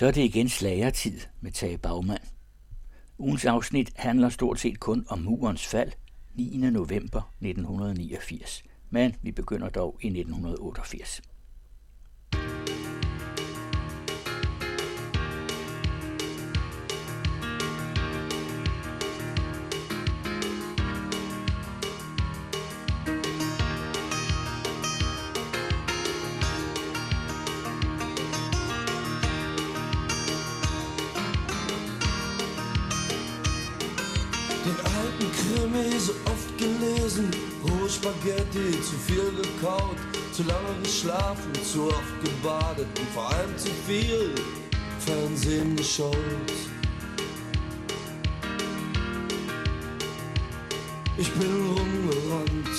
Så er det igen slagertid med Tage Bagmand. Ugens afsnit handler stort set kun om murens fald 9. november 1989, men vi begynder dog i 1988. Spaghetti, zu viel gekaut, zu lange geschlafen, zu oft gebadet und vor allem zu viel Fernsehen geschaut. Ich bin rumgerannt,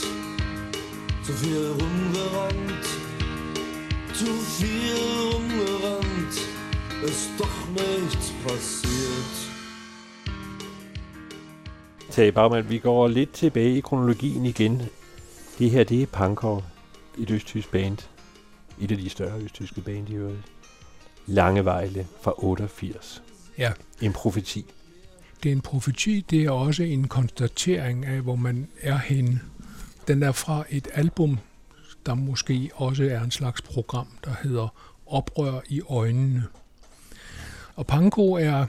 zu viel rumgerannt, zu viel rumgerannt, ist doch nichts passiert. Tage Bagman, vi går lidt tilbage i kronologien igen. Det her, det er Pankov, et østtysk band. Et af de større østtyske band i øvrigt. Langevejle fra 88. Ja. En profeti. Det er en profeti, det er også en konstatering af, hvor man er henne. Den er fra et album, der måske også er en slags program, der hedder Oprør i øjnene. Og Panko er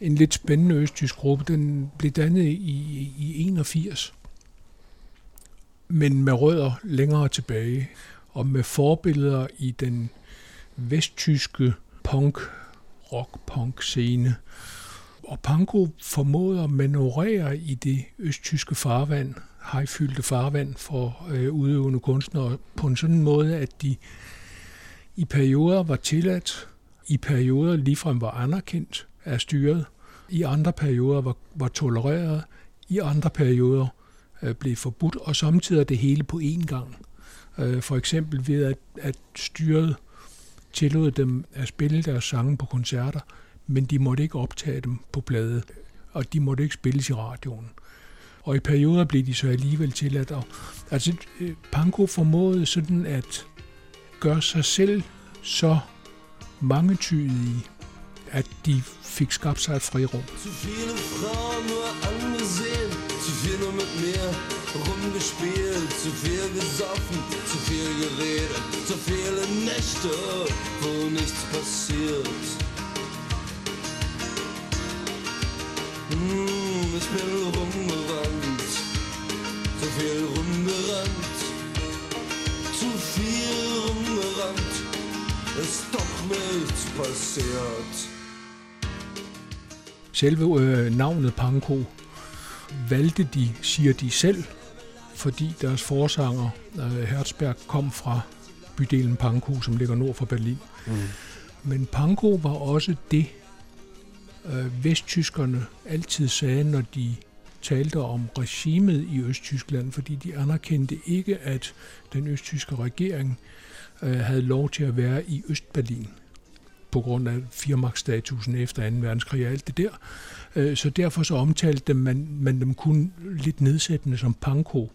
en lidt spændende østtysk gruppe. Den blev dannet i, i 81 men med rødder længere tilbage, og med forbilleder i den vesttyske punk, rock-punk scene. Og Panko formåede at manøvrere i det østtyske farvand, hejfyldte farvand for øh, udøvende kunstnere, på en sådan måde, at de i perioder var tilladt, i perioder ligefrem var anerkendt af styret, i andre perioder var, var tolereret, i andre perioder øh, blev forbudt, og samtidig det hele på én gang. Øh, for eksempel ved, at, at styret tillod dem at spille deres sange på koncerter, men de måtte ikke optage dem på plade, og de måtte ikke spilles i radioen. Og i perioder blev de så alligevel tilladt. Og, altså, øh, Panko formåede sådan at gøre sig selv så mangetydige, at de skabt sig et frirum. Zu viele Frauen nur angesehen, zu viel nur mit mir rumgespielt, zu viel gesoffen, zu viel geredet, zu viele Nächte, wo nichts passiert. Hm, ich bin rumgerannt, zu viel rumgerannt, zu viel rumgerannt, ist doch nichts passiert. Selve øh, navnet Panko valgte de, siger de selv, fordi deres forsanger øh, Herzberg kom fra bydelen Pankow, som ligger nord for Berlin. Mm. Men Pankow var også det, øh, vesttyskerne altid sagde, når de talte om regimet i Østtyskland, fordi de anerkendte ikke, at den østtyske regering øh, havde lov til at være i Østberlin på grund af firmagtsstatusen efter 2. verdenskrig og alt det der. Øh, så derfor så omtalte man, man dem kun lidt nedsættende som panko,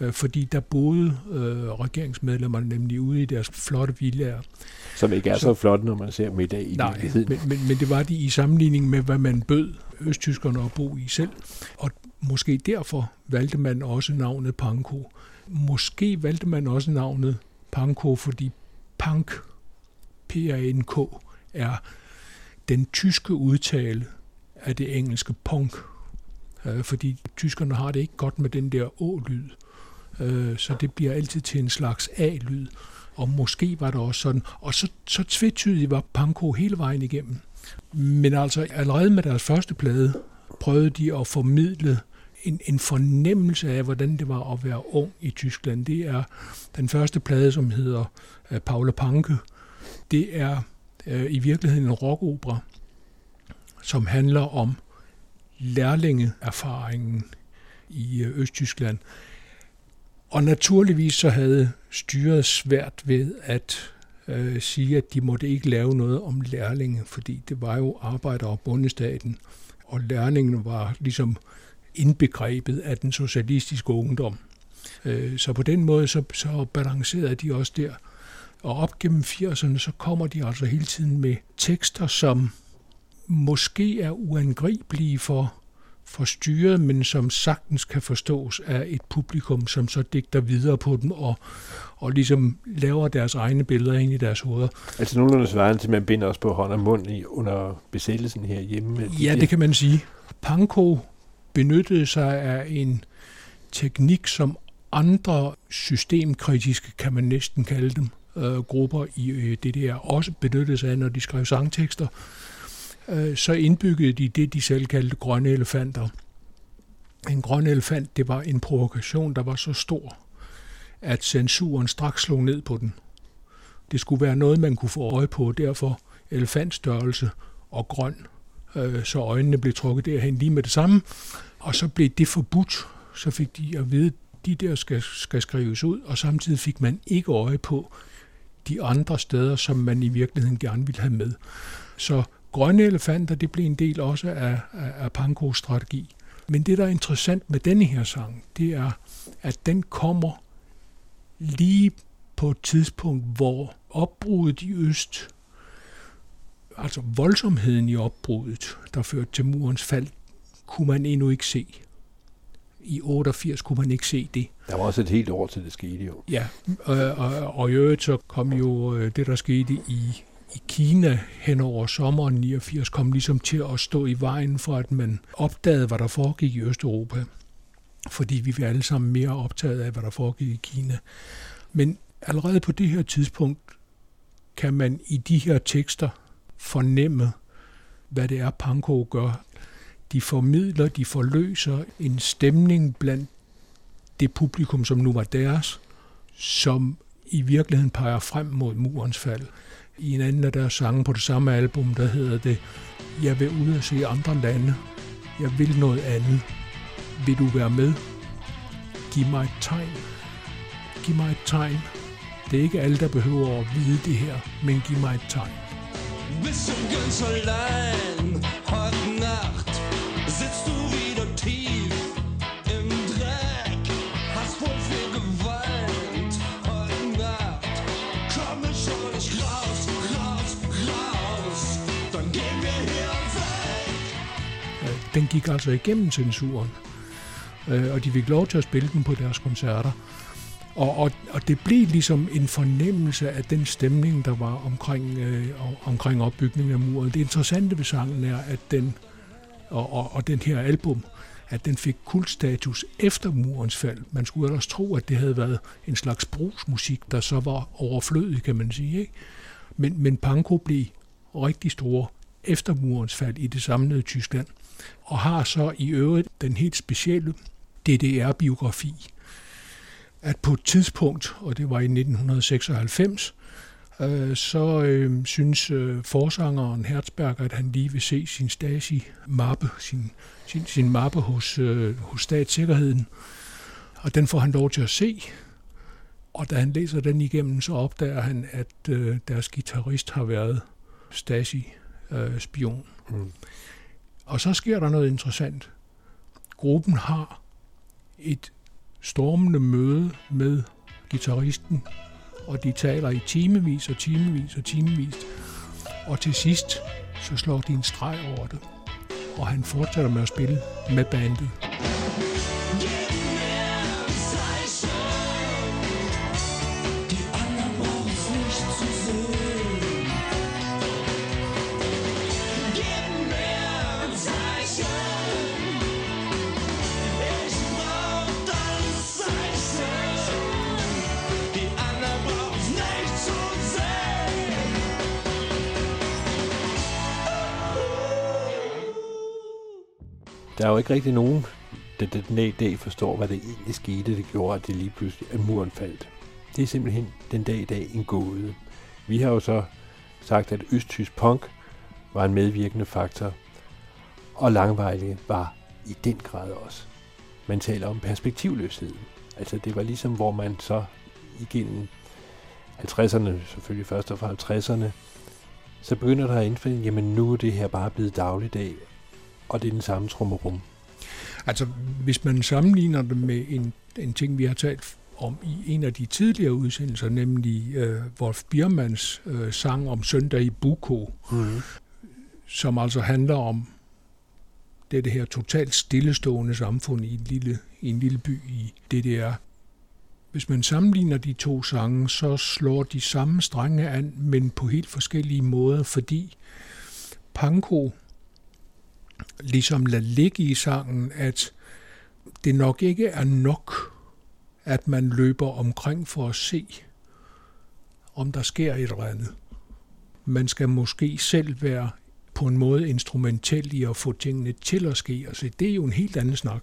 øh, fordi der boede øh, regeringsmedlemmerne nemlig ude i deres flotte villager. Som ikke er så, så flot, når man ser dem i dag i nej, men, men, men det var de i sammenligning med, hvad man bød østtyskerne at bo i selv. Og måske derfor valgte man også navnet Panko. Måske valgte man også navnet Panko, fordi punk, P-A-N-K, er den tyske udtale af det engelske punk. Øh, fordi tyskerne har det ikke godt med den der å-lyd. Øh, så det bliver altid til en slags a-lyd. Og måske var det også sådan. Og så, så tvetydigt var Panko hele vejen igennem. Men altså allerede med deres første plade prøvede de at formidle en, en fornemmelse af, hvordan det var at være ung i Tyskland. Det er den første plade, som hedder øh, Paula Panke. Det er øh, i virkeligheden en rockopera, som handler om lærlingeerfaringen i øh, Østtyskland. Og naturligvis så havde styret svært ved at øh, sige, at de måtte ikke lave noget om lærlinge, fordi det var jo arbejder- og bundestaten, og lærlingen var ligesom indbegrebet af den socialistiske ungdom. Øh, så på den måde så, så balancerede de også der og op gennem 80'erne, så kommer de altså hele tiden med tekster, som måske er uangribelige for, for styret, men som sagtens kan forstås af et publikum, som så digter videre på dem og, og ligesom laver deres egne billeder ind i deres hoveder. Altså nogenlunde svarende til, at man binder os på hånd og mund i, under besættelsen herhjemme. Ja, det kan man sige. Panko benyttede sig af en teknik, som andre systemkritiske, kan man næsten kalde dem, øh, grupper i øh, DDR også benyttede sig af, når de skrev sangtekster, øh, så indbyggede de det, de selv kaldte grønne elefanter. En grøn elefant, det var en provokation, der var så stor, at censuren straks slog ned på den. Det skulle være noget, man kunne få øje på, derfor elefantstørrelse og grøn, øh, så øjnene blev trukket derhen lige med det samme, og så blev det forbudt. Så fik de at vide, at de der skal, skal skrives ud, og samtidig fik man ikke øje på de andre steder, som man i virkeligheden gerne ville have med. Så grønne elefanter, det blev en del også af, af, af Pankos strategi. Men det, der er interessant med denne her sang, det er, at den kommer lige på et tidspunkt, hvor opbruddet i øst, altså voldsomheden i opbruddet, der førte til murens fald, kunne man endnu ikke se. I 88 kunne man ikke se det. Der var også et helt år til det skete jo. Ja, og, og, og i øvrigt så kom jo øh, det, der skete i, i Kina hen over sommeren 89, kom ligesom til at stå i vejen for, at man opdagede, hvad der foregik i Østeuropa. Fordi vi var alle sammen mere optaget af, hvad der foregik i Kina. Men allerede på det her tidspunkt kan man i de her tekster fornemme, hvad det er, Panko gør. De formidler, de forløser en stemning blandt det publikum, som nu var deres, som i virkeligheden peger frem mod murens fald. I en anden af deres sange på det samme album, der hedder det, Jeg vil ud og se andre lande. Jeg vil noget andet. Vil du være med? Giv mig et tegn. Giv mig et tegn. Det er ikke alle, der behøver at vide det her, men giv mig et tegn. Bist du så allein Den gik altså igennem censuren, øh, og de fik lov til at spille den på deres koncerter. Og, og, og det blev ligesom en fornemmelse af den stemning, der var omkring, øh, omkring opbygningen af muren. Det interessante ved sangen er, at den, og, og, og den her album, at den fik kultstatus efter murens fald. Man skulle ellers tro, at det havde været en slags brugsmusik, der så var overflødig, kan man sige. Ikke? Men, men Panko blev rigtig store efter murens fald i det samlede Tyskland, og har så i øvrigt den helt specielle DDR-biografi, at på et tidspunkt, og det var i 1996, øh, så øh, synes øh, forsangeren Herzberg, at han lige vil se sin Stasi-mappe, sin, sin, sin mappe hos, øh, hos statssikkerheden. Og den får han lov til at se. Og da han læser den igennem, så opdager han, at øh, deres guitarist har været Stasi-spion. Øh, mm. Og så sker der noget interessant. Gruppen har et stormende møde med gitarristen, og de taler i timevis og timevis og timevis. Og til sidst, så slår de en streg over det. Og han fortsætter med at spille med bandet. Der er jo ikke rigtig nogen, der den dag i dag forstår, hvad det egentlig skete, det gjorde, at det lige pludselig, at muren faldt. Det er simpelthen den dag i dag en gåde. Vi har jo så sagt, at østtysk punk var en medvirkende faktor, og langvejlige var i den grad også. Man taler om perspektivløsheden. Altså det var ligesom, hvor man så igennem 50'erne, selvfølgelig først og fra 50'erne, så begynder der at indfinde, jamen nu er det her bare blevet dagligdag, og det er den samme trummerum. Altså, hvis man sammenligner det med en, en ting, vi har talt om i en af de tidligere udsendelser, nemlig øh, Wolf Biermanns øh, sang om søndag i Buko, mm. som altså handler om det, det her totalt stillestående samfund i en lille, i en lille by i DDR. Hvis man sammenligner de to sange, så slår de samme strenge an, men på helt forskellige måder, fordi Panko ligesom lade ligge i sangen, at det nok ikke er nok, at man løber omkring for at se, om der sker et eller andet. Man skal måske selv være på en måde instrumentel i at få tingene til at ske. Altså, det er jo en helt anden snak.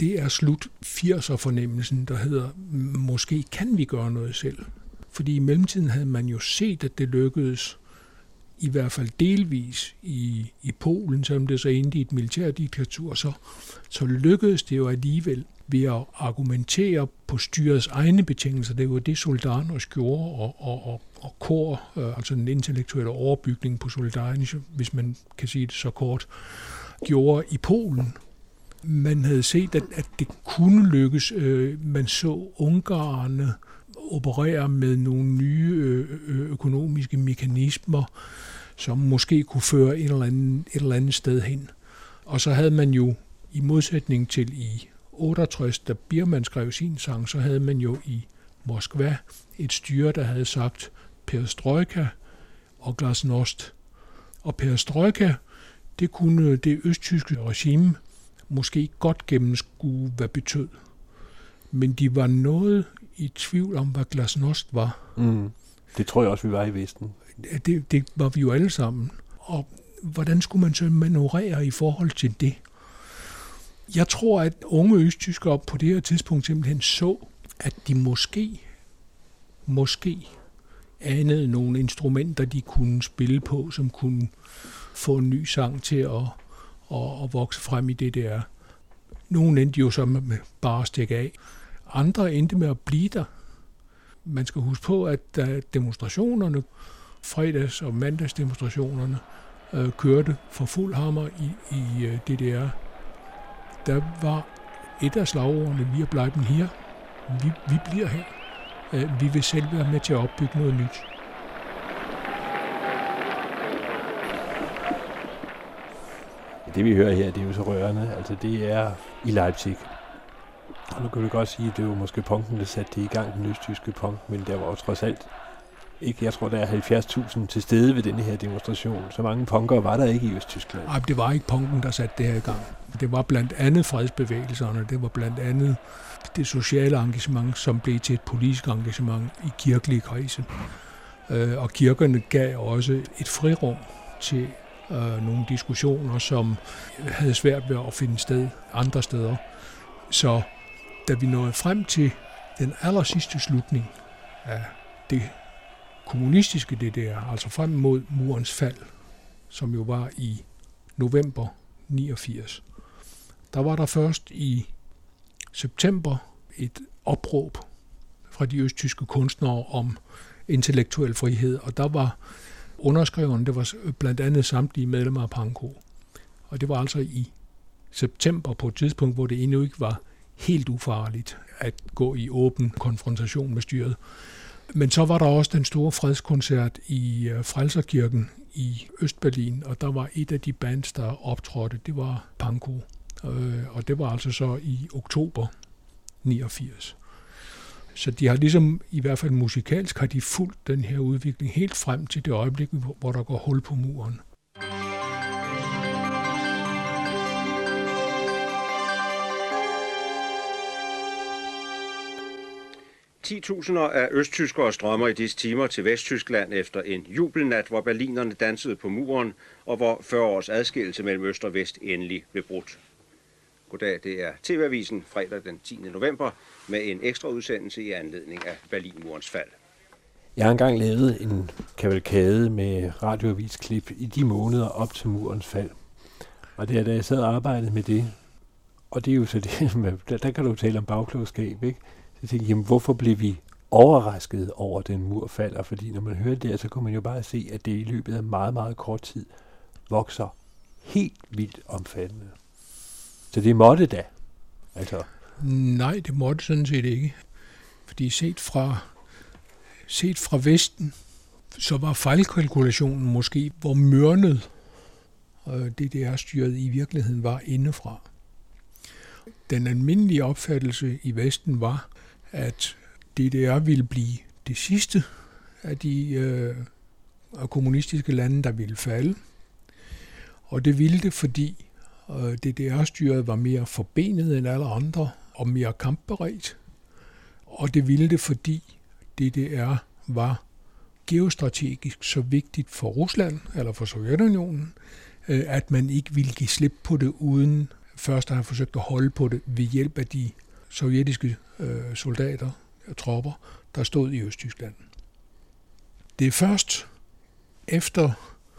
Det er slut 80'er fornemmelsen, der hedder, måske kan vi gøre noget selv. Fordi i mellemtiden havde man jo set, at det lykkedes i hvert fald delvis i, i Polen, selvom det så endte i et militærdiktatur, så, så lykkedes det jo alligevel ved at argumentere på styrets egne betingelser. Det var det, Soldanos gjorde, og, og, og, og kor, øh, altså den intellektuelle overbygning på Soldanos, hvis man kan sige det så kort, gjorde i Polen. Man havde set, at, at det kunne lykkes. Øh, man så ungarerne operere med nogle nye økonomiske mekanismer, som måske kunne føre et eller, andet, et eller andet sted hen. Og så havde man jo, i modsætning til i 68, da Birman skrev sin sang, så havde man jo i Moskva et styre, der havde sagt perestrojka og glasnost. Og perestrojka, det kunne det østtyske regime måske godt gennemskue, hvad betød. Men de var noget i tvivl om, hvad glasnost var. Mm. Det tror jeg også, vi var i Vesten. Det, det var vi jo alle sammen. Og hvordan skulle man så manøvrere i forhold til det? Jeg tror, at unge østtyskere på det her tidspunkt simpelthen så, at de måske, måske anede nogle instrumenter, de kunne spille på, som kunne få en ny sang til at, at, at vokse frem i det der. Nogle endte jo så med bare at stikke af. Andre endte med at blive der. Man skal huske på, at da demonstrationerne, fredags- og mandagsdemonstrationerne, øh, kørte for fuld hammer i, i øh, DDR, der var et af slagordene, vi er blevet her. Vi, vi bliver her. Øh, vi vil selv være med til at opbygge noget nyt. Det vi hører her, det er jo så rørende. Altså det er i Leipzig. Og nu kan vi godt sige, at det var måske punken, der satte det i gang, den østtyske punk, men der var også trods alt ikke, jeg tror, der er 70.000 til stede ved denne her demonstration. Så mange punkere var der ikke i Østtyskland. Nej, det var ikke punken, der satte det her i gang. Det var blandt andet fredsbevægelserne, det var blandt andet det sociale engagement, som blev til et politisk engagement i kirkelige kredse. Øh, og kirkerne gav også et frirum til øh, nogle diskussioner, som havde svært ved at finde sted andre steder. Så da vi nåede frem til den aller sidste slutning af det kommunistiske DDR, altså frem mod murens fald, som jo var i november 89, der var der først i september et opråb fra de østtyske kunstnere om intellektuel frihed, og der var underskriverne, det var blandt andet samtlige medlemmer af Panko. Og det var altså i september på et tidspunkt, hvor det endnu ikke var helt ufarligt at gå i åben konfrontation med styret. Men så var der også den store fredskoncert i øh, Frelserkirken i Østberlin, og der var et af de bands, der optrådte, det var Panko. Øh, og det var altså så i oktober 89. Så de har ligesom, i hvert fald musikalsk, har de fulgt den her udvikling helt frem til det øjeblik, hvor der går hul på muren. 10.000 af østtyskere strømmer i disse timer til Vesttyskland efter en jubelnat, hvor berlinerne dansede på muren, og hvor 40 års adskillelse mellem øst og vest endelig blev brudt. Goddag, det er TV-avisen fredag den 10. november med en ekstra udsendelse i anledning af Berlinmurens fald. Jeg har engang lavet en kavalkade med radioavisklip i de måneder op til murens fald. Og det er da jeg sad og arbejdede med det. Og det er jo så det, der, kan du tale om bagklogskab, ikke? Så jeg tænkte, jamen hvorfor blev vi overrasket over, at den mur falder? Fordi når man hører det, så kunne man jo bare se, at det i løbet af meget, meget kort tid vokser helt vildt omfattende. Så det måtte da. Altså. Nej, det måtte sådan set ikke. Fordi set fra, set fra Vesten, så var fejlkalkulationen måske, hvor mørnet øh, DDR-styret i virkeligheden var indefra. Den almindelige opfattelse i Vesten var, at DDR ville blive det sidste af de øh, kommunistiske lande, der ville falde. Og det ville det, fordi øh, DDR-styret var mere forbenet end alle andre og mere kampberedt. Og det ville det, fordi DDR var geostrategisk så vigtigt for Rusland eller for Sovjetunionen, øh, at man ikke ville give slip på det uden først at have forsøgt at holde på det ved hjælp af de sovjetiske øh, soldater og tropper, der stod i Østtyskland. Det er først efter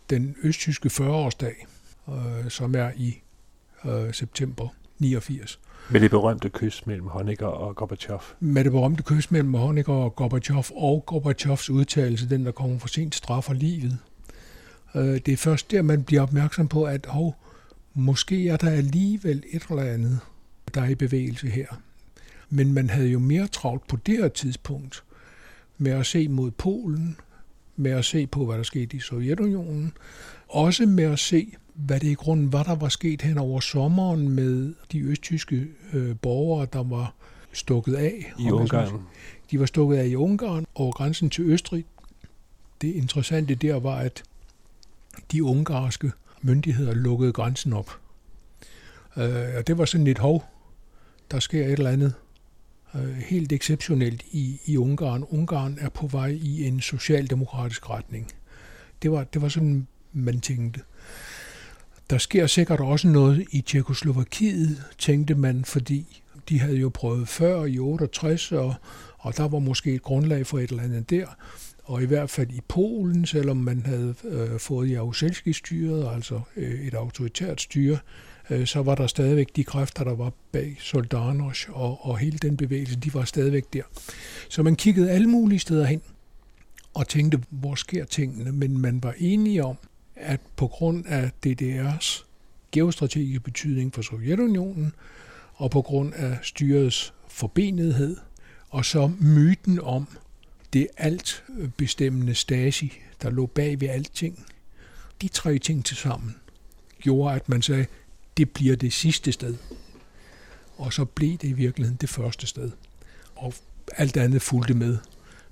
den østtyske 40-årsdag, øh, som er i øh, september 89. Med det berømte kys mellem Honecker og Gorbachev. Med det berømte kys mellem Honecker og Gorbachev, og Gorbachevs udtalelse, den der kommer for sent straffer livet. Øh, det er først der, man bliver opmærksom på, at hov, måske er der alligevel et eller andet, der er i bevægelse her. Men man havde jo mere travlt på det her tidspunkt med at se mod Polen, med at se på, hvad der skete i Sovjetunionen, også med at se, hvad det i grunden var, der var sket hen over sommeren med de østtyske øh, borgere, der var stukket af. I Ungarn. De var stukket af i Ungarn over grænsen til Østrig. Det interessante der var, at de ungarske myndigheder lukkede grænsen op. Øh, og det var sådan lidt hov, der sker et eller andet Øh, helt exceptionelt i, i Ungarn. Ungarn er på vej i en socialdemokratisk retning. Det var, det var sådan, man tænkte. Der sker sikkert også noget i Tjekoslovakiet, tænkte man, fordi de havde jo prøvet før i 68, og, og der var måske et grundlag for et eller andet der. Og i hvert fald i Polen, selvom man havde øh, fået Jaruzelski-styret, altså øh, et autoritært styre, Øh, så var der stadigvæk de kræfter, der var bag Soldanos og, og hele den bevægelse, de var stadigvæk der. Så man kiggede alle mulige steder hen og tænkte, hvor sker tingene? Men man var enige om, at på grund af DDR's geostrategiske betydning for Sovjetunionen, og på grund af styrets forbenethed, og så myten om det alt bestemmende Stasi, der lå bag ved alting. De tre ting til sammen gjorde, at man sagde, det bliver det sidste sted. Og så blev det i virkeligheden det første sted. Og alt andet fulgte med.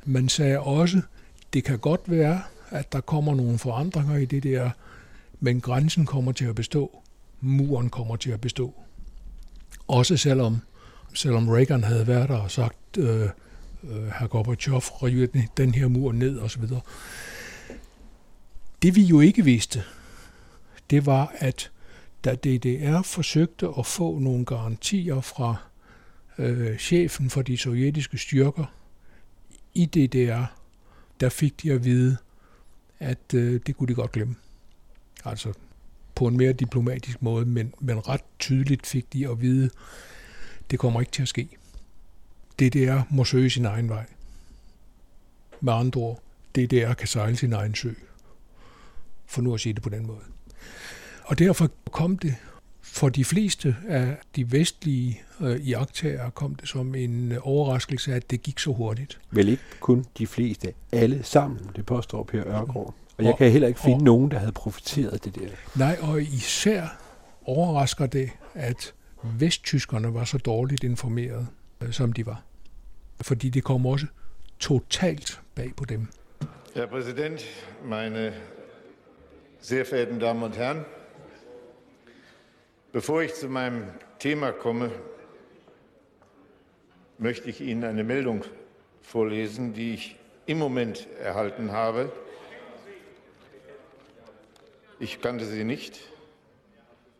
Man sagde også, det kan godt være, at der kommer nogle forandringer i det der, men grænsen kommer til at bestå. Muren kommer til at bestå. Også selvom, selvom Reagan havde været der og sagt, øh, øh, herr Gorbachev rive den her mur ned osv. Det vi jo ikke vidste, det var, at da DDR forsøgte at få nogle garantier fra øh, chefen for de sovjetiske styrker i DDR, der fik de at vide, at øh, det kunne de godt glemme. Altså på en mere diplomatisk måde, men, men ret tydeligt fik de at vide, det kommer ikke til at ske. DDR må søge sin egen vej. Med andre ord, DDR kan sejle sin egen sø. For nu at sige det på den måde. Og derfor kom det for de fleste af de vestlige øh, iagtager kom det som en overraskelse, at det gik så hurtigt. Vel ikke kun de fleste, alle sammen, det påstår Per Ørgaard. Og jeg kan heller ikke finde og, nogen, der havde profiteret det der. Nej, og især overrasker det, at vesttyskerne var så dårligt informeret, øh, som de var. Fordi det kom også totalt bag på dem. Herr Präsident, meine sehr verehrten Damen und Herren, bevor ich zu meinem Thema komme, möchte ich Ihnen eine Meldung vorlesen, die ich im Moment erhalten habe. Ich kannte sie nicht.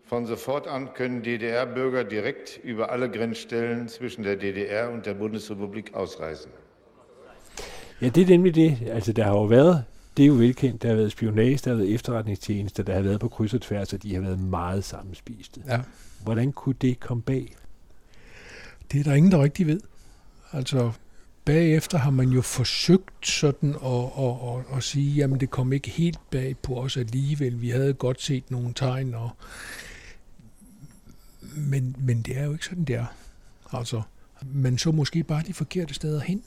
Von sofort an können DDR-Bürger direkt über alle Grenzstellen zwischen der DDR und der Bundesrepublik ausreisen. Ja, nemlig det. Altså, der har jo det er jo velkendt, der har været spionage, der har været efterretningstjenester, der har været på kryds og tværs, og de har været meget sammenspiste. Ja. Hvordan kunne det komme bag? Det er der ingen, der rigtig ved. Altså, bagefter har man jo forsøgt sådan at, at, at, at sige, jamen det kom ikke helt bag på os alligevel. Vi havde godt set nogle tegn, og, men, men det er jo ikke sådan, det er. Altså, men så måske bare de forkerte steder hen.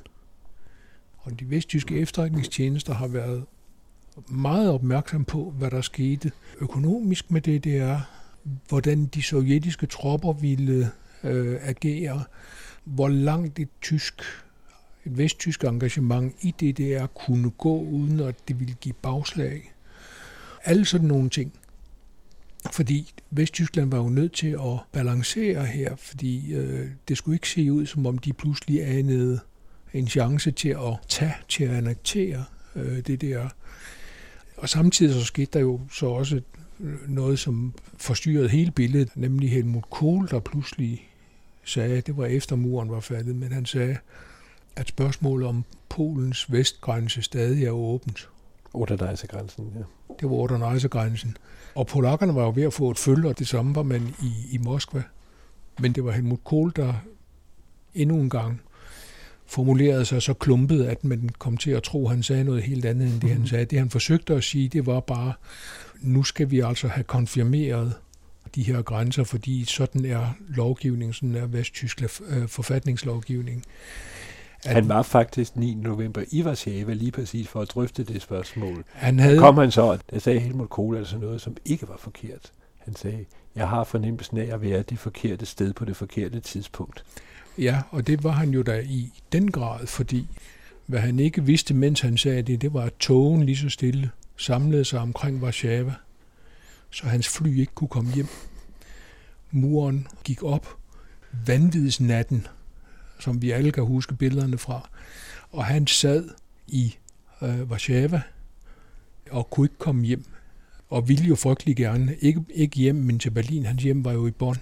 Og de vesttyske efterretningstjenester har været meget opmærksom på, hvad der skete økonomisk med DDR, hvordan de sovjetiske tropper ville øh, agere, hvor langt et tysk et vesttysk engagement i DDR kunne gå, uden at det ville give bagslag. Alle sådan nogle ting. Fordi Vesttyskland var jo nødt til at balancere her, fordi øh, det skulle ikke se ud, som om de pludselig anede en chance til at tage, til at annektere øh, det der. Og samtidig så skete der jo så også noget, som forstyrrede hele billedet, nemlig Helmut Kohl, der pludselig sagde, det var efter muren var faldet, men han sagde, at spørgsmålet om Polens vestgrænse stadig er åbent. Oder-Neisse-grænsen, ja. Det var Oder-Neisse-grænsen. Og polakkerne var jo ved at få et følge, og det samme var man i, i Moskva. Men det var Helmut Kohl, der endnu en gang formulerede sig så klumpet, at man kom til at tro, at han sagde noget helt andet end det, han mhm. sagde. Det, han forsøgte at sige, det var bare, nu skal vi altså have konfirmeret de her grænser, fordi sådan er lovgivningen, sådan er vesttysk øh, forfatningslovgivning. At han var faktisk 9. november i Warszawa lige præcis for at drøfte det spørgsmål. Han havde... kom han så, der sagde Helmut Kohl altså noget, som ikke var forkert. Han sagde, jeg har fornemmelsen af at være det forkerte sted på det forkerte tidspunkt. Ja, og det var han jo da i den grad, fordi hvad han ikke vidste, mens han sagde det, det var, at togen lige så stille samlede sig omkring Warszawa, så hans fly ikke kunne komme hjem. Muren gik op, vanvidsnatten som vi alle kan huske billederne fra. Og han sad i øh, Warszawa og kunne ikke komme hjem. Og ville jo frygtelig gerne, ikke, ikke hjem, men til Berlin. Hans hjem var jo i Bonn.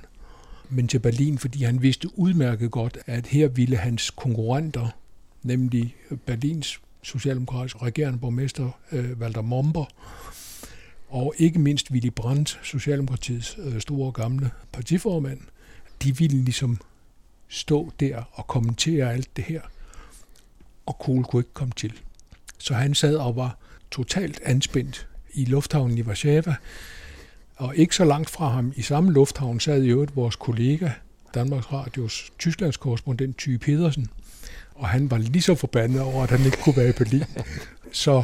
Men til Berlin, fordi han vidste udmærket godt, at her ville hans konkurrenter, nemlig Berlins socialdemokratiske regerende borgmester øh, Walter Momber, og ikke mindst Willy Brandt, Socialdemokratiets øh, store gamle partiformand, de ville ligesom stå der og kommentere alt det her, og Kohl kunne ikke komme til. Så han sad og var totalt anspændt i lufthavnen i Warszawa, og ikke så langt fra ham i samme lufthavn sad jo et vores kollega, Danmarks Radios Tysklands korrespondent Ty Pedersen, og han var lige så forbandet over, at han ikke kunne være i Berlin. Så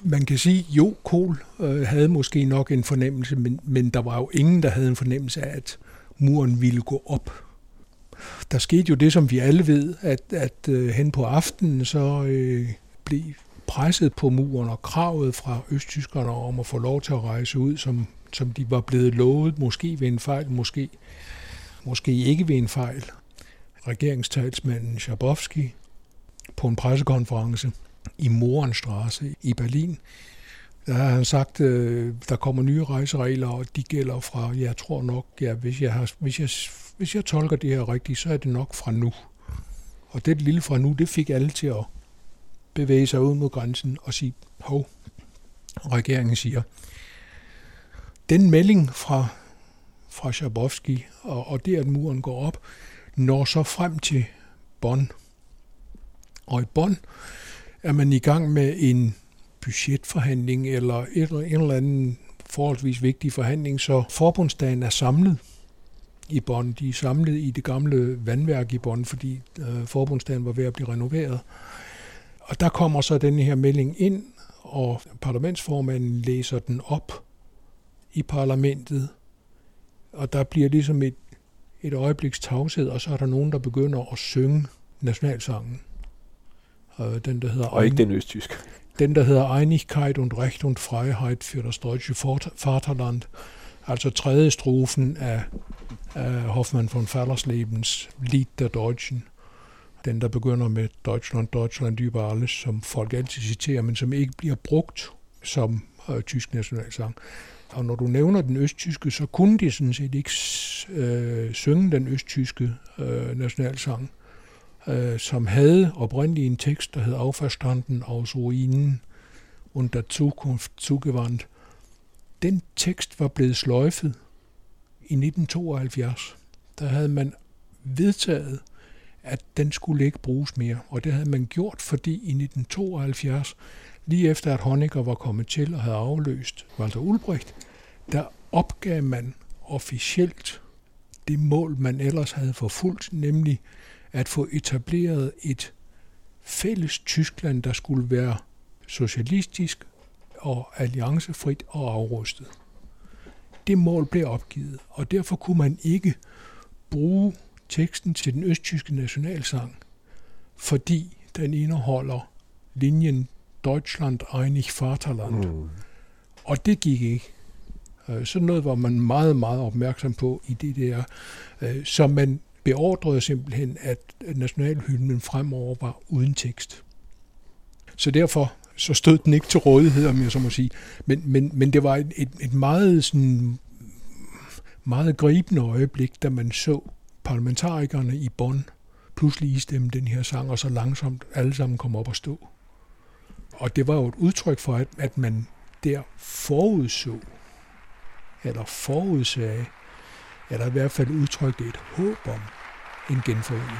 man kan sige, jo, Kohl øh, havde måske nok en fornemmelse, men, men der var jo ingen, der havde en fornemmelse af, at muren ville gå op der skete jo det, som vi alle ved, at, at uh, hen på aftenen så uh, blev presset på muren og kravet fra østtyskerne om at få lov til at rejse ud, som, som de var blevet lovet, måske ved en fejl, måske, måske ikke ved en fejl. Regeringstalsmanden Schabowski på en pressekonference i Morenstraße i Berlin, der har han sagt, øh, der kommer nye rejseregler, og de gælder fra, jeg tror nok, ja, hvis jeg, har, hvis jeg hvis jeg tolker det her rigtigt, så er det nok fra nu. Og det lille fra nu, det fik alle til at bevæge sig ud mod grænsen og sige, hov, regeringen siger, den melding fra, fra Schabowski, og, og det, at muren går op, når så frem til Bonn. Og i Bonn er man i gang med en budgetforhandling eller et, en eller anden forholdsvis vigtig forhandling, så forbundsdagen er samlet i Bonn. De er samlet i det gamle vandværk i Bonn, fordi øh, forbundsdagen var ved at blive renoveret. Og der kommer så den her melding ind, og parlamentsformanden læser den op i parlamentet, og der bliver ligesom et, et øjebliks tavshed, og så er der nogen, der begynder at synge nationalsangen. Øh, den, der hedder og ikke den østtysk. Den, der hedder Einigkeit und Recht und Freiheit für das deutsche Vaterland. Altså tredje strofen af af Hoffmann von Fallerslebens Lied der Deutschen. Den, der begynder med Deutschland, Deutschland über alles, som folk altid citerer, men som ikke bliver brugt som øh, tysk nationalsang. Og når du nævner den østtyske, så kunne de sådan set ikke øh, synge den østtyske øh, nationalsang, øh, som havde oprindeligt en tekst, der hed Auferstanden aus Ruinen und der Zukunft zugewandt. Den tekst var blevet sløjfet i 1972, der havde man vedtaget, at den skulle ikke bruges mere. Og det havde man gjort, fordi i 1972, lige efter at Honecker var kommet til og havde afløst Walter Ulbricht, der opgav man officielt det mål, man ellers havde forfulgt, nemlig at få etableret et fælles Tyskland, der skulle være socialistisk og alliancefrit og afrustet. Det mål blev opgivet, og derfor kunne man ikke bruge teksten til den østtyske nationalsang, fordi den indeholder linjen Deutschland einig Vaterland. Mm. Og det gik ikke. Øh, sådan noget var man meget, meget opmærksom på i det der. Øh, så man beordrede simpelthen, at nationalhymnen fremover var uden tekst. Så derfor så stod den ikke til rådighed, om jeg så må sige. Men, men, men det var et, et, et meget, sådan, meget gribende øjeblik, da man så parlamentarikerne i Bonn pludselig istemme den her sang, og så langsomt alle sammen kom op og stå. Og det var jo et udtryk for, at, at man der forudså, eller forudsagde, eller i hvert fald udtrykte et håb om en genforening.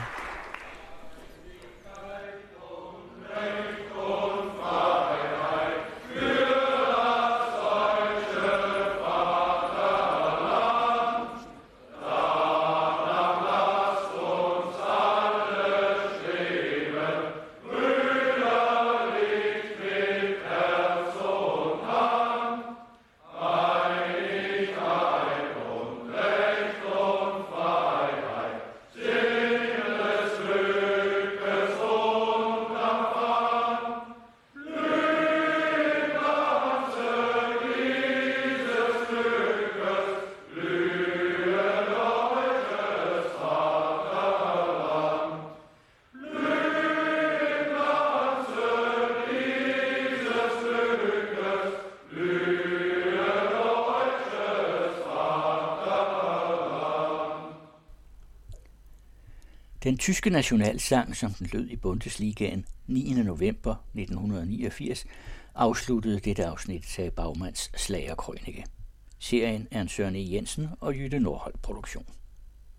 Den tyske nationalsang, som den lød i Bundesligaen 9. november 1989, afsluttede dette afsnit af Bagmans Slagerkrønike. Serien er en Søren E. Jensen og Jytte Nordholt produktion.